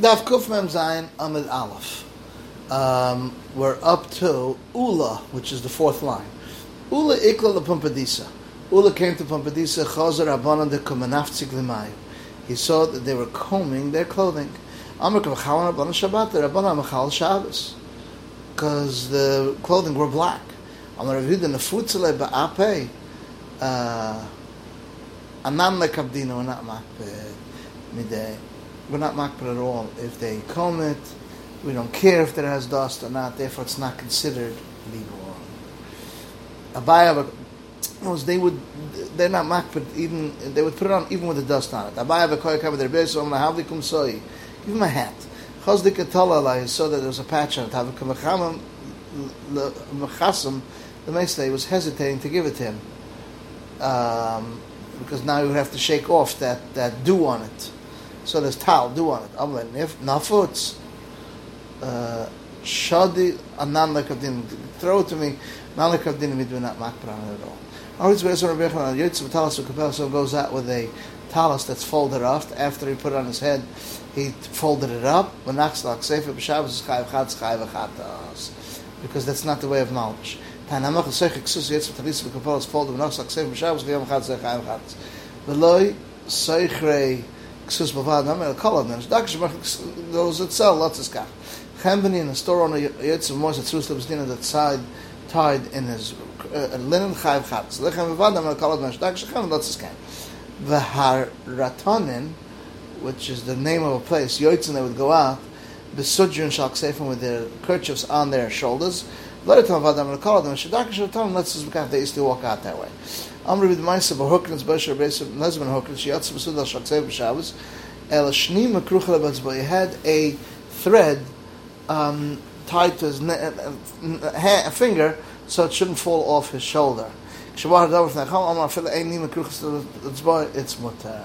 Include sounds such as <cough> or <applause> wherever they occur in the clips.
Daf Kuf Mem Zayin Amid Aleph. Um, we're up to Ula, which is the fourth line. Ula Ikla the Pumbedisa. Ula came to Pumbedisa, Chazer Abanan de Kumanafzik Limayu. He saw that they were combing their clothing. Amr Kavachawan Abanan Shabbat, the Rabbanan Machal Shabbos. Because the clothing were black. Amr the Futzele Ba'ape. Uh, Anan Lekabdina, we're not Makbeh Mideh we're not makbid at all. If they comb it, we don't care if it has dust or not. Therefore, it's not considered legal. Abaya was they would they're not makbid even they would put it on even with the dust on it. Abaya v'koy cover their base on lahavlikum soy. Give him a hat. Chazdik atala saw that there was a patch on it. Havikum v'chamam l'chasim the Mesley was hesitating to give it to him um, because now you would have to shake off that, that dew on it. So there's tal, do on it. Amle nafutz, uh, shadi, anan lekavdin. Throw it to me, nan lekavdin, do not makbar it at all. Always goes on Rabbi Yochanan, Yitzim talis so goes out with a talis that's folded off. After he put it on his head, he folded it up. Because that's not the way of knowledge. Tanamach l'sech eksus yitzim talis ukapel is folded v'nachs lak sefer b'shabbos chayiv chatz chayiv chatas. V'loi seichrei ksus bavad nam el kol adam dak shmach those that sell lots of skach chambani in the store on a yetz of mos tzus lebs dinner that side tied in his uh, linen chayv chatz. Lechem bavad nam el kol adam dak shchem lots of skach the har ratonin which is the name of a place yotzin they would go out the sudjun shak seifim with their kerchiefs on their shoulders. Let it tell vadam el kol adam shadak shatam let's just they used to walk out that way Amr with Maisa b'hoknitz b'asher b'asher lesbian hoknitz yatsa b'sud al shaksev b'shavus el shni makruch lebatzbo he had a thread um, tied to his ne- a finger so it shouldn't fall off his shoulder. Shabbat hadav v'necham amar fil ein ni makruch lebatzbo it's mutar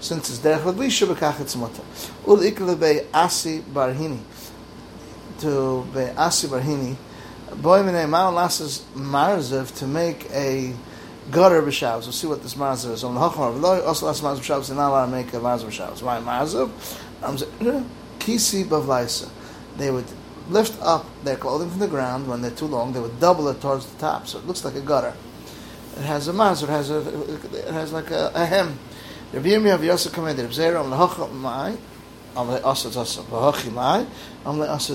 since it's derech l'blisha b'kach it's ul ikle be asi barhini. To barhini boy mal lasses marzev to make a gutter b'shavs. We'll see what this marzev is. On the hachmar v'loy also las marzev b'shavs. They're not allowed to make a marzev b'shavs. Why marzev? Kisi b'vlaisa. They would lift up their clothing from the ground when they're too long. They would double it towards the top, so it looks like a gutter. It has a marzev. It has a. It has like a, a hem. Rabbi Yirmiyah v'yosef commanded. Rabbi Zera on the hachmar. Am le asa zasa. V'hachi mai. Am le asa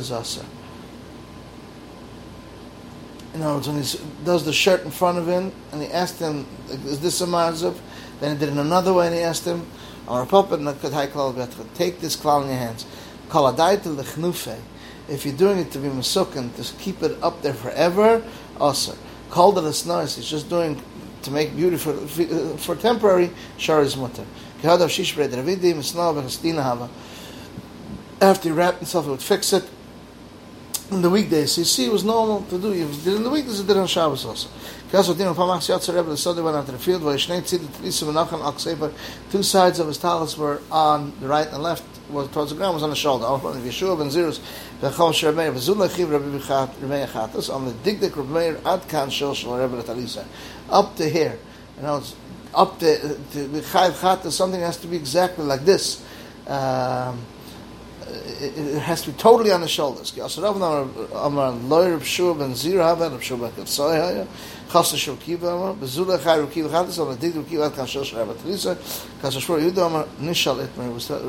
zasa you know, when he does the shirt in front of him, and he asked him, "Is this a marzav?" Then he did it another way, and he asked him, "Take this cloud in your hands." If you're doing it to be masukin, to keep it up there forever, also. Called it a nice. It's just doing to make beauty for, for temporary. Shar is mutter. After he wrapped himself, he would fix it in the weekdays. You see, it was normal to do. If did in the weekdays, it did on Shabbos also. Because the Sodi went out to the field, where Tzid, two sides of his talus were on the right and left, was towards the ground, was on the shoulder. All from Yeshua ben Zirus, Bechom Shermeir, Bezul Lechiv, Rebbe Bichat, on the Digdik Rebbe Meir, Ad Kan Shel Shel Rebbe Talisa, up to here. You know, it's up to, to the Chayiv Chatas, something has to be exactly like this. Um, it, has to be totally on the shoulders. Was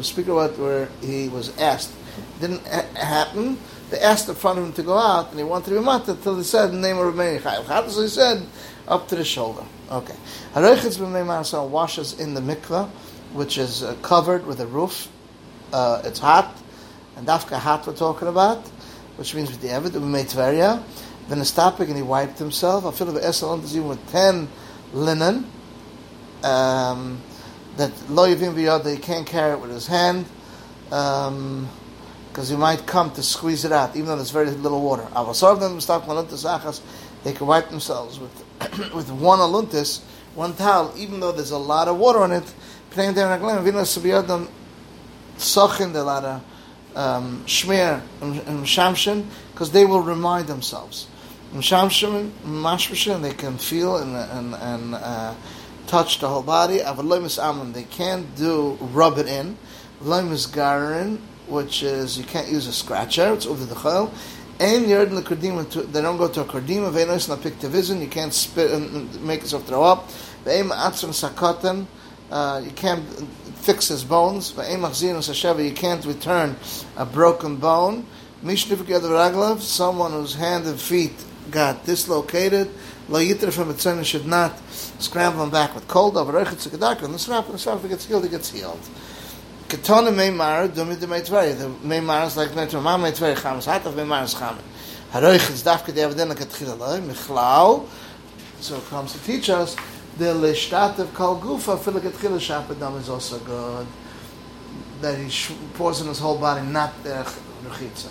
speaking about where he was asked didn't happen. They asked in front of him to go out and he wanted to be matter until they said the name of Rabbeinu Chai Chadis. So he said up to the shoulder. Okay. Haroichetz B'mei Marasal washes in the mikvah which is uh, covered with a roof. Uh, it's hot and Dafka hat we're talking about, which means with the Evid, we made Tveria. Then the stopping and he wiped himself. I feel the Esel with ten linen. Um, that lo yivim v'yada, he can't carry it with his hand. Um, because he might come to squeeze it out, even though there's very little water. Avasov them stop They can wipe themselves with <coughs> with one aluntis, one towel, even though there's a lot of water on it. Sochin the ladder um, Shmer and Shamshin, because they will remind themselves. And Shamshin Mashmashin, they can feel and, and, and uh, touch the whole body. Avaloimus amlam, they can't do rub it in. Loimus garin, which is you can't use a scratcher. It's over the chayil. And yerd lekordima, they don't go to a kordima. Veinos na piktivizin, you can't spit and make yourself throw up. Ve'em atzon sakotan, uh, you can't fix his bones. You can't return a broken bone. Someone whose hand and feet got dislocated. Lo should not scramble him back with cold and the srap, and the srap gets healed, he gets healed. Ketona meimar, dumi de meitveri. The meimar is like meitveri, ma meitveri chamas, hatav meimar is chamas. Haroich is dafke de avdena ketchila loy, michlau, so it comes to teach us, the lishtat of kol gufa, fila ketchila shapadam is also good, that he pours in his whole body, not the rechitza.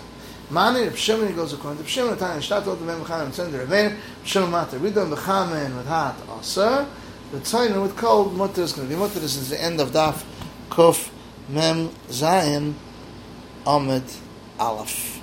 Mani, Reb Shimon goes according to Reb Shimon, Tanya Shtat Ot Mem Chaim Tzend Revein, Shimon Mata Ridon B'Chamen with hot Aser, the Tzayin with cold Mutter is going to be Mutter. This is the end of Daf Kuf Mem Zayin Amid Aleph.